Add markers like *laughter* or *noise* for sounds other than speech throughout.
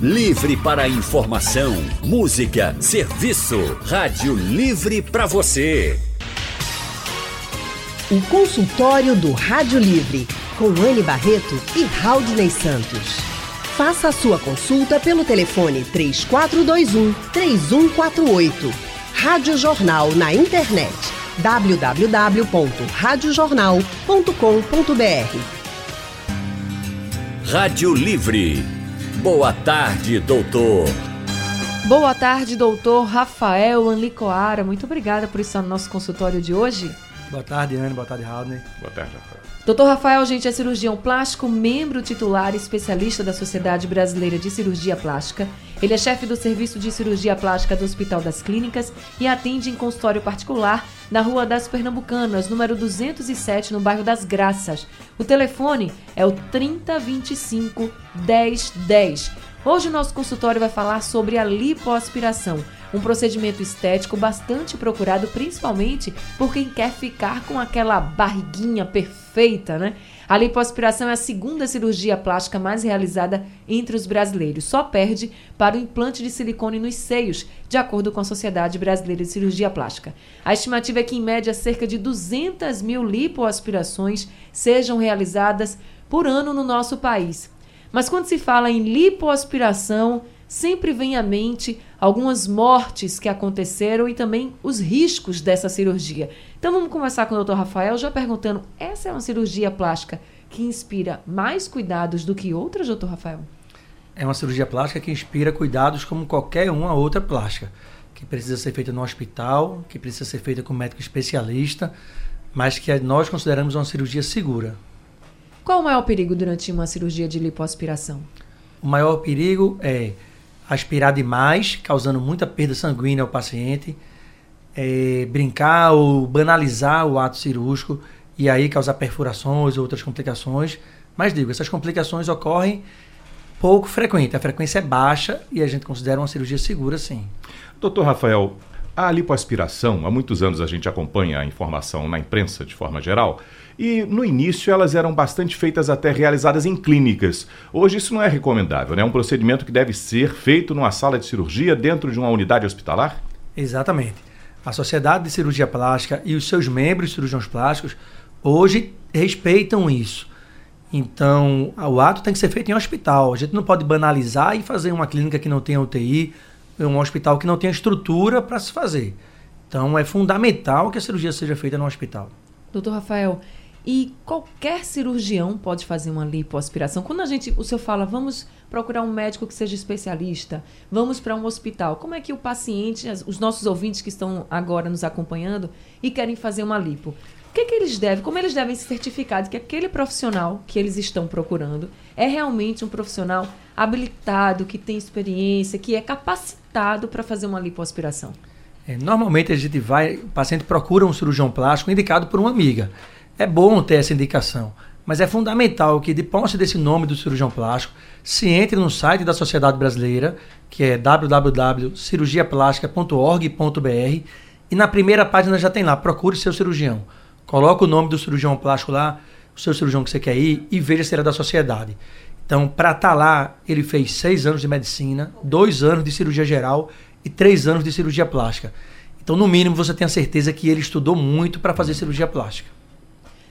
Livre para informação, música, serviço. Rádio Livre para você. O consultório do Rádio Livre, com Anne Barreto e Raudney Santos. Faça a sua consulta pelo telefone 3421 3148. Rádio Jornal na internet www.radiojornal.com.br. Rádio Livre. Boa tarde, doutor. Boa tarde, doutor Rafael Anlicoara. Muito obrigada por estar no nosso consultório de hoje. Boa tarde, Anne. Boa tarde, Raudney. Boa tarde, Rafael. Doutor Rafael, gente, é cirurgião plástico, membro titular e especialista da Sociedade Brasileira de Cirurgia Plástica. Ele é chefe do Serviço de Cirurgia Plástica do Hospital das Clínicas e atende em consultório particular na Rua das Pernambucanas, número 207, no bairro das Graças. O telefone é o 3025 1010. Hoje o nosso consultório vai falar sobre a lipoaspiração, um procedimento estético bastante procurado principalmente por quem quer ficar com aquela barriguinha perfeita, né? A lipoaspiração é a segunda cirurgia plástica mais realizada entre os brasileiros. Só perde para o implante de silicone nos seios, de acordo com a Sociedade Brasileira de Cirurgia Plástica. A estimativa é que, em média, cerca de 200 mil lipoaspirações sejam realizadas por ano no nosso país. Mas quando se fala em lipoaspiração, sempre vem à mente algumas mortes que aconteceram e também os riscos dessa cirurgia. Então vamos conversar com o Dr. Rafael já perguntando: essa é uma cirurgia plástica que inspira mais cuidados do que outras, Dr. Rafael? É uma cirurgia plástica que inspira cuidados como qualquer uma outra plástica, que precisa ser feita no hospital, que precisa ser feita com médico especialista, mas que nós consideramos uma cirurgia segura. Qual o maior perigo durante uma cirurgia de lipoaspiração? O maior perigo é aspirar demais, causando muita perda sanguínea ao paciente, é, brincar ou banalizar o ato cirúrgico e aí causar perfurações ou outras complicações. Mas digo, essas complicações ocorrem pouco frequente, a frequência é baixa e a gente considera uma cirurgia segura sim. Doutor Rafael, a lipoaspiração, há muitos anos a gente acompanha a informação na imprensa de forma geral, e no início elas eram bastante feitas até realizadas em clínicas. Hoje isso não é recomendável, né? É um procedimento que deve ser feito numa sala de cirurgia dentro de uma unidade hospitalar? Exatamente. A Sociedade de Cirurgia Plástica e os seus membros cirurgiões plásticos hoje respeitam isso. Então, o ato tem que ser feito em hospital. A gente não pode banalizar e fazer uma clínica que não tenha UTI, um hospital que não tenha estrutura para se fazer. Então, é fundamental que a cirurgia seja feita no hospital. Doutor Rafael, e qualquer cirurgião pode fazer uma lipoaspiração. Quando a gente, o senhor fala, vamos procurar um médico que seja especialista, vamos para um hospital. Como é que o paciente, os nossos ouvintes que estão agora nos acompanhando e querem fazer uma lipo, que, que eles devem, como eles devem se certificar de que aquele profissional que eles estão procurando é realmente um profissional habilitado, que tem experiência, que é capacitado para fazer uma lipoaspiração? É, normalmente a gente vai, o paciente procura um cirurgião plástico indicado por uma amiga. É bom ter essa indicação, mas é fundamental que, de posse desse nome do cirurgião plástico, se entre no site da Sociedade Brasileira, que é www.cirurgiaplástica.org.br, e na primeira página já tem lá, procure seu cirurgião. Coloca o nome do cirurgião plástico lá, o seu cirurgião que você quer ir, e veja se ele é da sociedade. Então, para estar tá lá, ele fez seis anos de medicina, dois anos de cirurgia geral e três anos de cirurgia plástica. Então, no mínimo, você tem a certeza que ele estudou muito para fazer cirurgia plástica.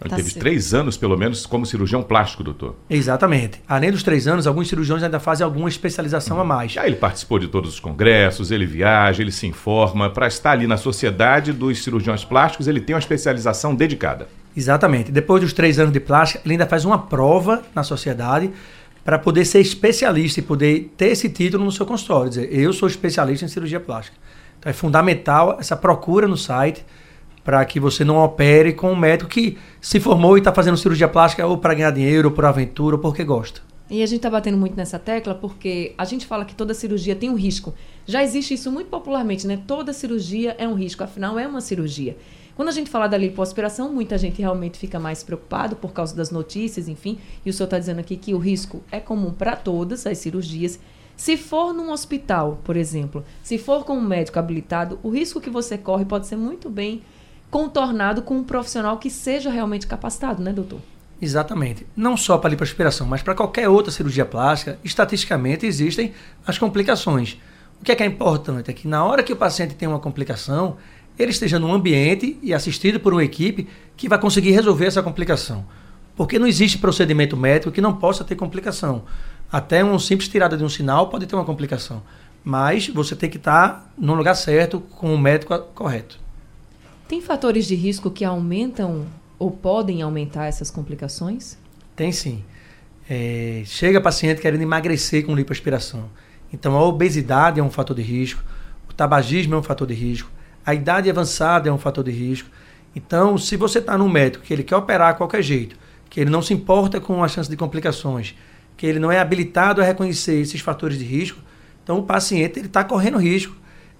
Ele tá teve certo. três anos, pelo menos, como cirurgião plástico, doutor. Exatamente. Além dos três anos, alguns cirurgiões ainda fazem alguma especialização a mais. Já ele participou de todos os congressos, ele viaja, ele se informa. Para estar ali na sociedade dos cirurgiões plásticos, ele tem uma especialização dedicada. Exatamente. Depois dos três anos de plástica, ele ainda faz uma prova na sociedade para poder ser especialista e poder ter esse título no seu consultório. Dizer, eu sou especialista em cirurgia plástica. Então é fundamental essa procura no site para que você não opere com um médico que se formou e está fazendo cirurgia plástica ou para ganhar dinheiro, ou por aventura, ou porque gosta. E a gente está batendo muito nessa tecla porque a gente fala que toda cirurgia tem um risco. Já existe isso muito popularmente, né? Toda cirurgia é um risco, afinal é uma cirurgia. Quando a gente fala da lipoaspiração, muita gente realmente fica mais preocupado por causa das notícias, enfim. E o senhor está dizendo aqui que o risco é comum para todas as cirurgias. Se for num hospital, por exemplo, se for com um médico habilitado, o risco que você corre pode ser muito bem contornado com um profissional que seja realmente capacitado, né, doutor? Exatamente. Não só para lipoaspiração, mas para qualquer outra cirurgia plástica, estatisticamente existem as complicações. O que é que é importante é que na hora que o paciente tem uma complicação, ele esteja num ambiente e assistido por uma equipe que vai conseguir resolver essa complicação. Porque não existe procedimento médico que não possa ter complicação. Até uma simples tirada de um sinal pode ter uma complicação. Mas você tem que estar no lugar certo, com o médico correto. Tem fatores de risco que aumentam ou podem aumentar essas complicações? Tem sim. É, chega paciente querendo emagrecer com lipoaspiração. Então a obesidade é um fator de risco, o tabagismo é um fator de risco, a idade avançada é um fator de risco. Então, se você está num médico que ele quer operar a qualquer jeito, que ele não se importa com a chance de complicações, que ele não é habilitado a reconhecer esses fatores de risco, então o paciente está correndo risco.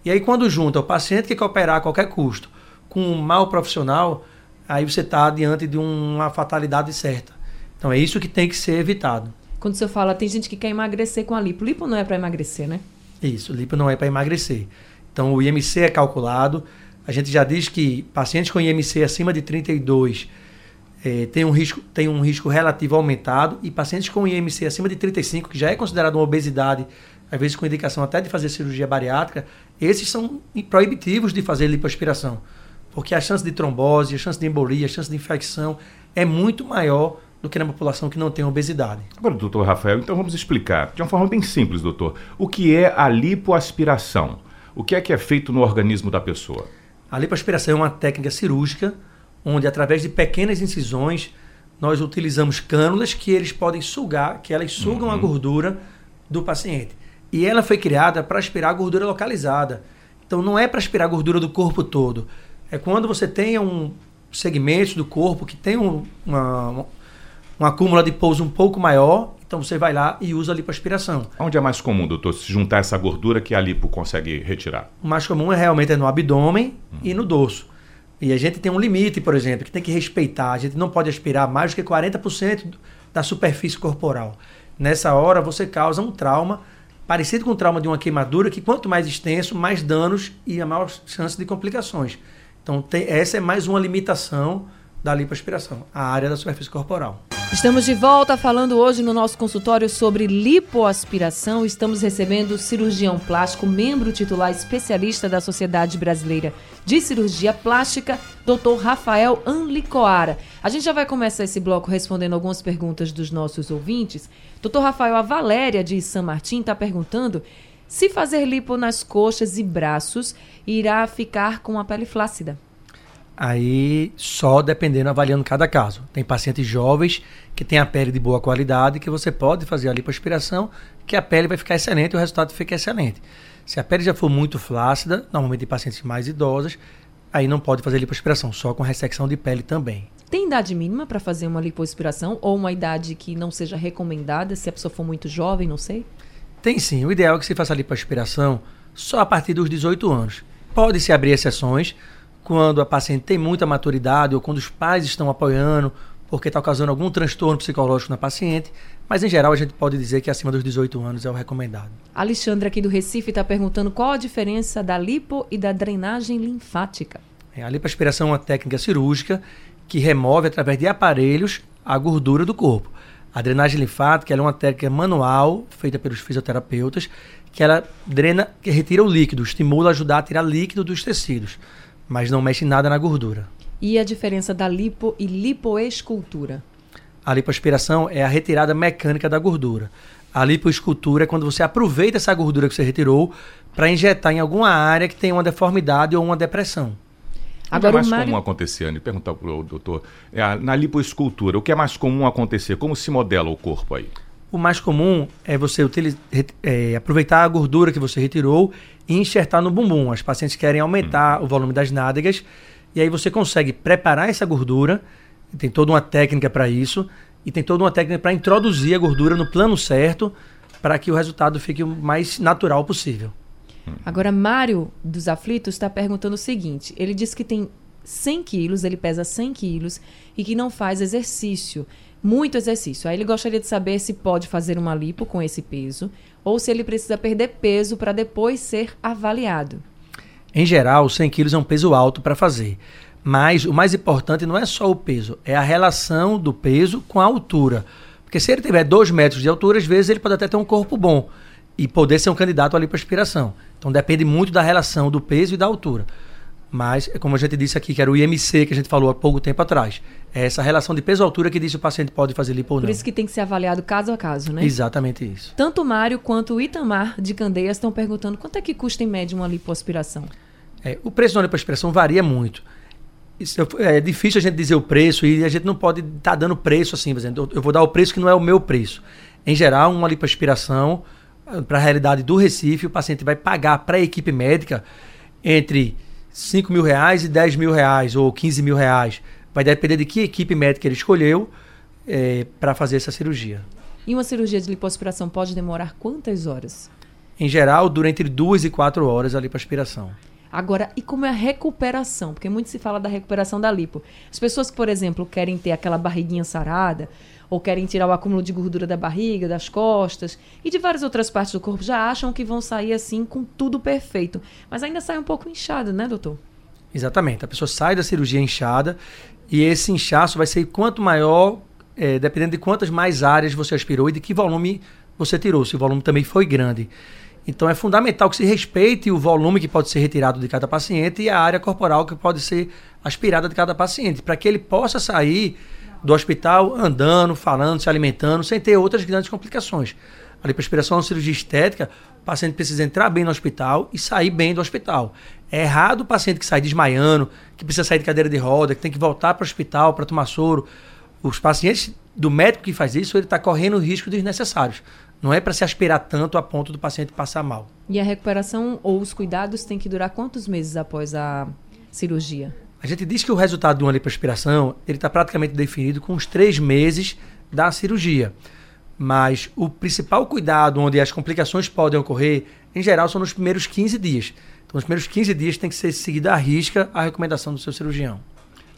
E aí, quando junta o paciente que quer operar a qualquer custo com um mau profissional, aí você está diante de uma fatalidade certa. Então é isso que tem que ser evitado. Quando você fala, tem gente que quer emagrecer com a lipo. Lipo não é para emagrecer, né? Isso, lipo não é para emagrecer. Então o IMC é calculado. A gente já diz que pacientes com IMC acima de 32 é, tem, um risco, tem um risco relativo aumentado e pacientes com IMC acima de 35, que já é considerado uma obesidade, às vezes com indicação até de fazer cirurgia bariátrica, esses são proibitivos de fazer lipoaspiração. Porque a chance de trombose, a chance de embolia, a chance de infecção é muito maior do que na população que não tem obesidade. Agora, doutor Rafael, então vamos explicar, de uma forma bem simples, doutor, o que é a lipoaspiração? O que é que é feito no organismo da pessoa? A lipoaspiração é uma técnica cirúrgica onde através de pequenas incisões nós utilizamos cânulas que eles podem sugar, que elas sugam uhum. a gordura do paciente. E ela foi criada para aspirar a gordura localizada. Então não é para aspirar a gordura do corpo todo. É quando você tem um segmento do corpo que tem um, uma, um acúmulo de pouso um pouco maior, então você vai lá e usa a lipoaspiração. Onde é mais comum, doutor, se juntar essa gordura que a lipo consegue retirar? O mais comum é realmente é no abdômen uhum. e no dorso. E a gente tem um limite, por exemplo, que tem que respeitar. A gente não pode aspirar mais do que 40% da superfície corporal. Nessa hora, você causa um trauma parecido com o trauma de uma queimadura, que quanto mais extenso, mais danos e a maior chance de complicações. Então, tem, essa é mais uma limitação da lipoaspiração, a área da superfície corporal. Estamos de volta falando hoje no nosso consultório sobre lipoaspiração. Estamos recebendo o cirurgião plástico, membro titular especialista da Sociedade Brasileira de Cirurgia Plástica, Dr. Rafael Anlicoara. A gente já vai começar esse bloco respondendo algumas perguntas dos nossos ouvintes. Dr. Rafael, a Valéria de São Martin está perguntando se fazer lipo nas coxas e braços irá ficar com a pele flácida. Aí só dependendo, avaliando cada caso. Tem pacientes jovens que têm a pele de boa qualidade, que você pode fazer a lipoaspiração, que a pele vai ficar excelente e o resultado fica excelente. Se a pele já for muito flácida, normalmente em pacientes mais idosos, aí não pode fazer lipoaspiração, só com ressecção de pele também. Tem idade mínima para fazer uma lipoaspiração ou uma idade que não seja recomendada se a pessoa for muito jovem, não sei? Tem sim. O ideal é que se faça a lipoaspiração só a partir dos 18 anos. Pode-se abrir exceções, quando a paciente tem muita maturidade ou quando os pais estão apoiando porque está causando algum transtorno psicológico na paciente, mas em geral a gente pode dizer que acima dos 18 anos é o recomendado. Alexandre aqui do Recife está perguntando qual a diferença da lipo e da drenagem linfática. É, a lipoaspiração é uma técnica cirúrgica que remove através de aparelhos a gordura do corpo. A drenagem linfática é uma técnica manual feita pelos fisioterapeutas que ela drena, que retira o líquido, estimula a ajudar a tirar líquido dos tecidos mas não mexe nada na gordura. E a diferença da lipo e lipoescultura? A lipoaspiração é a retirada mecânica da gordura. A lipoescultura é quando você aproveita essa gordura que você retirou para injetar em alguma área que tem uma deformidade ou uma depressão. Agora, o que é mais Mário... comum acontecer, Anny? Perguntar para o doutor. É, na lipoescultura, o que é mais comum acontecer? Como se modela o corpo aí? O mais comum é você é, aproveitar a gordura que você retirou e enxertar no bumbum. As pacientes querem aumentar hum. o volume das nádegas e aí você consegue preparar essa gordura. Tem toda uma técnica para isso e tem toda uma técnica para introduzir a gordura no plano certo para que o resultado fique o mais natural possível. Agora, Mário dos Aflitos está perguntando o seguinte: ele diz que tem 100 quilos, ele pesa 100 quilos e que não faz exercício muito exercício. Aí ele gostaria de saber se pode fazer uma lipo com esse peso ou se ele precisa perder peso para depois ser avaliado. Em geral, 100 quilos é um peso alto para fazer. Mas o mais importante não é só o peso, é a relação do peso com a altura. Porque se ele tiver 2 metros de altura, às vezes ele pode até ter um corpo bom e poder ser um candidato ali para aspiração. Então depende muito da relação do peso e da altura. Mas, como a gente disse aqui, que era o IMC que a gente falou há pouco tempo atrás. É essa relação de peso-altura que diz se o paciente pode fazer lipo ou não. Por isso que tem que ser avaliado caso a caso, né? Exatamente isso. Tanto o Mário quanto o Itamar de Candeias estão perguntando quanto é que custa em média uma lipoaspiração. É, o preço de uma lipoaspiração varia muito. Isso é, é difícil a gente dizer o preço e a gente não pode estar tá dando preço assim, por exemplo, eu vou dar o preço que não é o meu preço. Em geral, uma lipoaspiração, para a realidade do Recife, o paciente vai pagar para a equipe médica entre 5 mil reais e 10 mil reais ou 15 mil reais. Vai depender de que equipe médica ele escolheu é, para fazer essa cirurgia. E uma cirurgia de lipoaspiração pode demorar quantas horas? Em geral, dura entre duas e quatro horas a lipoaspiração. Agora, e como é a recuperação? Porque muito se fala da recuperação da lipo. As pessoas que, por exemplo, querem ter aquela barriguinha sarada, ou querem tirar o acúmulo de gordura da barriga, das costas e de várias outras partes do corpo, já acham que vão sair assim com tudo perfeito. Mas ainda sai um pouco inchado, né, doutor? Exatamente. A pessoa sai da cirurgia inchada e esse inchaço vai ser quanto maior, é, dependendo de quantas mais áreas você aspirou e de que volume você tirou, se o volume também foi grande. Então é fundamental que se respeite o volume que pode ser retirado de cada paciente e a área corporal que pode ser aspirada de cada paciente, para que ele possa sair do hospital andando, falando, se alimentando, sem ter outras grandes complicações. A lipoaspiração é uma cirurgia estética, o paciente precisa entrar bem no hospital e sair bem do hospital. É errado o paciente que sai desmaiando, que precisa sair de cadeira de roda, que tem que voltar para o hospital para tomar soro. Os pacientes do médico que faz isso, ele está correndo riscos desnecessários. Não é para se aspirar tanto a ponto do paciente passar mal. E a recuperação ou os cuidados têm que durar quantos meses após a cirurgia? A gente diz que o resultado de uma lipoaspiração ele está praticamente definido com os três meses da cirurgia. Mas o principal cuidado, onde as complicações podem ocorrer, em geral, são nos primeiros 15 dias. Então, nos primeiros 15 dias tem que ser seguida à risca a recomendação do seu cirurgião.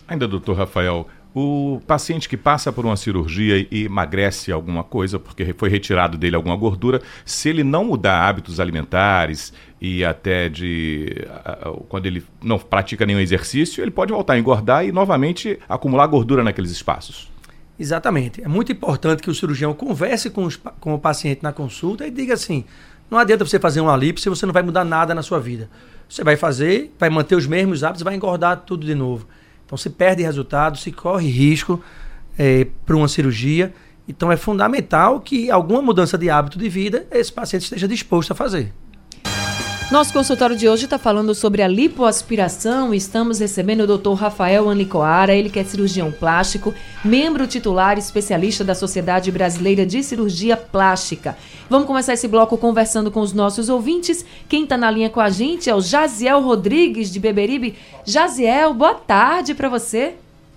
Ainda, doutor Rafael, o paciente que passa por uma cirurgia e emagrece alguma coisa, porque foi retirado dele alguma gordura, se ele não mudar hábitos alimentares e até de. quando ele não pratica nenhum exercício, ele pode voltar a engordar e novamente acumular gordura naqueles espaços. Exatamente. É muito importante que o cirurgião converse com, os, com o paciente na consulta e diga assim: não adianta você fazer uma lipo se você não vai mudar nada na sua vida. Você vai fazer, vai manter os mesmos hábitos, vai engordar tudo de novo. Então se perde resultado, se corre risco é, para uma cirurgia. Então é fundamental que alguma mudança de hábito de vida esse paciente esteja disposto a fazer. Nosso consultório de hoje está falando sobre a lipoaspiração. Estamos recebendo o Dr. Rafael Anlicoara, ele que é cirurgião plástico, membro titular especialista da Sociedade Brasileira de Cirurgia Plástica. Vamos começar esse bloco conversando com os nossos ouvintes. Quem está na linha com a gente é o Jaziel Rodrigues, de Beberibe. Jaziel, boa tarde para você.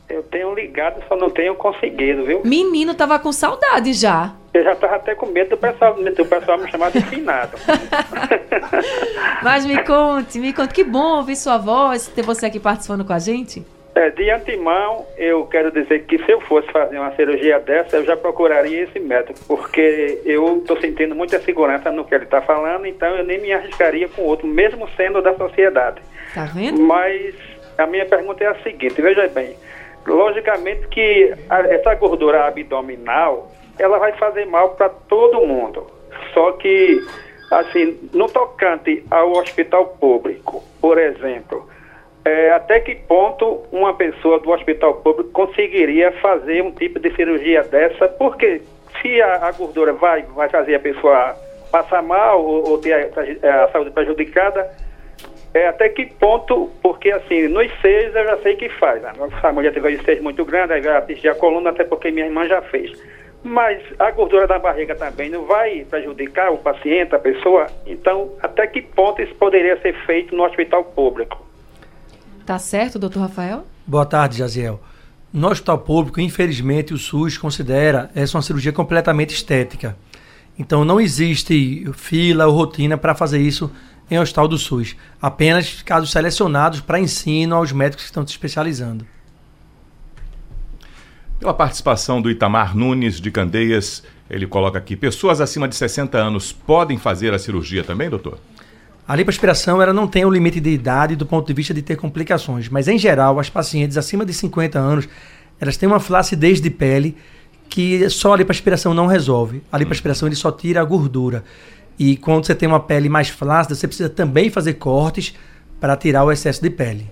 Eu tenho ligado, só não tenho conseguido, viu? Menino, tava com saudade já. Eu já tava até com medo do pessoal, do pessoal me chamar de finado. *laughs* Mas me conte, me conte, que bom ouvir sua voz, ter você aqui participando com a gente. É, de antemão, eu quero dizer que se eu fosse fazer uma cirurgia dessa, eu já procuraria esse médico, porque eu estou sentindo muita segurança no que ele está falando, então eu nem me arriscaria com outro, mesmo sendo da sociedade. Tá vendo? Mas a minha pergunta é a seguinte, veja bem, Logicamente que a, essa gordura abdominal, ela vai fazer mal para todo mundo. Só que, assim, no tocante ao hospital público, por exemplo, é, até que ponto uma pessoa do hospital público conseguiria fazer um tipo de cirurgia dessa? Porque se a, a gordura vai, vai fazer a pessoa passar mal ou, ou ter a, a saúde prejudicada, é, até que ponto, porque assim, nos seis eu já sei que faz. Né? A mulher teve um seis muito grande, aí vai atingir a coluna, até porque minha irmã já fez. Mas a gordura da barriga também não vai prejudicar o paciente, a pessoa? Então, até que ponto isso poderia ser feito no hospital público? Tá certo, doutor Rafael? Boa tarde, Jaziel. No hospital público, infelizmente, o SUS considera essa uma cirurgia completamente estética. Então, não existe fila ou rotina para fazer isso em hospital do SUS. Apenas casos selecionados para ensino aos médicos que estão se especializando. Pela participação do Itamar Nunes de Candeias, ele coloca aqui: pessoas acima de 60 anos podem fazer a cirurgia também, doutor? A lipoaspiração ela não tem o limite de idade do ponto de vista de ter complicações, mas em geral as pacientes acima de 50 anos elas têm uma flacidez de pele que só a lipoaspiração não resolve. A lipoaspiração ele só tira a gordura. E quando você tem uma pele mais flácida, você precisa também fazer cortes para tirar o excesso de pele.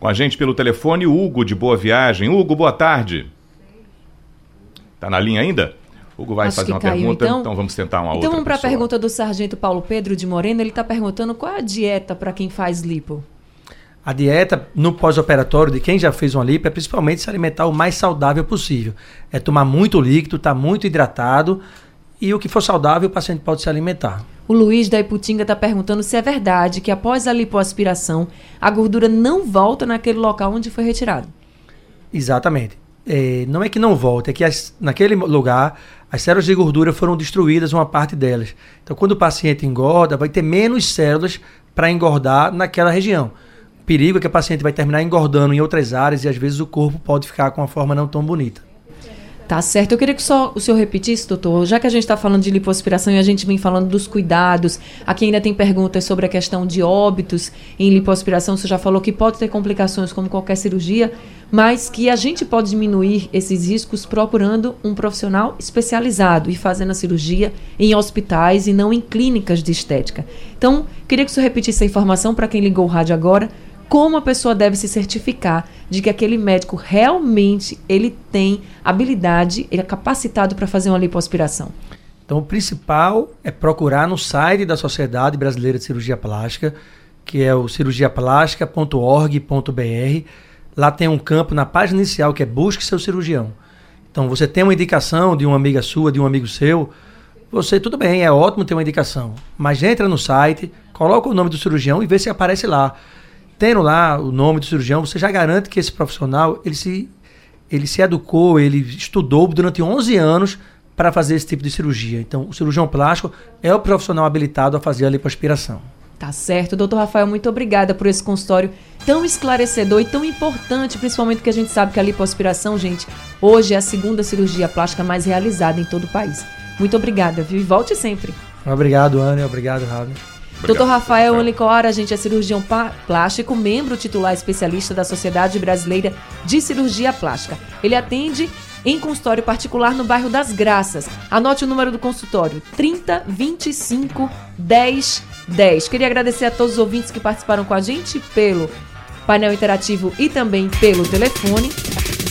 Com a gente pelo telefone, Hugo de Boa Viagem. Hugo, boa tarde. Tá na linha ainda? Hugo vai Acho fazer uma caiu, pergunta, então. então, vamos tentar uma Então outra. vamos para a pergunta do sargento Paulo Pedro de Moreno. Ele está perguntando qual é a dieta para quem faz lipo. A dieta no pós-operatório de quem já fez uma lipo é principalmente se alimentar o mais saudável possível. É tomar muito líquido, estar muito hidratado e o que for saudável o paciente pode se alimentar. O Luiz da Iputinga está perguntando se é verdade que após a lipoaspiração a gordura não volta naquele local onde foi retirado. Exatamente. É, não é que não volta, é que as- naquele lugar as células de gordura foram destruídas, uma parte delas. Então, quando o paciente engorda, vai ter menos células para engordar naquela região. O perigo é que o paciente vai terminar engordando em outras áreas e às vezes o corpo pode ficar com uma forma não tão bonita. Tá certo. Eu queria que só o senhor repetisse, doutor, já que a gente está falando de lipoaspiração e a gente vem falando dos cuidados, aqui ainda tem perguntas sobre a questão de óbitos em lipoaspiração. Você já falou que pode ter complicações como qualquer cirurgia, mas que a gente pode diminuir esses riscos procurando um profissional especializado e fazendo a cirurgia em hospitais e não em clínicas de estética. Então, queria que o senhor repetisse a informação para quem ligou o rádio agora como a pessoa deve se certificar de que aquele médico realmente ele tem habilidade, ele é capacitado para fazer uma lipoaspiração. Então, o principal é procurar no site da Sociedade Brasileira de Cirurgia Plástica, que é o cirurgiaplástica.org.br. Lá tem um campo na página inicial que é Busque seu cirurgião. Então, você tem uma indicação de uma amiga sua, de um amigo seu, você, tudo bem, é ótimo ter uma indicação, mas entra no site, coloca o nome do cirurgião e vê se aparece lá. Tendo lá o nome do cirurgião, você já garante que esse profissional, ele se, ele se educou, ele estudou durante 11 anos para fazer esse tipo de cirurgia. Então, o cirurgião plástico é o profissional habilitado a fazer a lipoaspiração. Tá certo, doutor Rafael, muito obrigada por esse consultório tão esclarecedor e tão importante, principalmente porque a gente sabe que a lipoaspiração, gente, hoje é a segunda cirurgia plástica mais realizada em todo o país. Muito obrigada, viu? E volte sempre. Obrigado, Ana. Obrigado, Dr. Rafael Alicora, a gente é cirurgião plástico, membro titular especialista da Sociedade Brasileira de Cirurgia Plástica. Ele atende em consultório particular no bairro das Graças. Anote o número do consultório: 30 25 10 10. Queria agradecer a todos os ouvintes que participaram com a gente pelo painel interativo e também pelo telefone.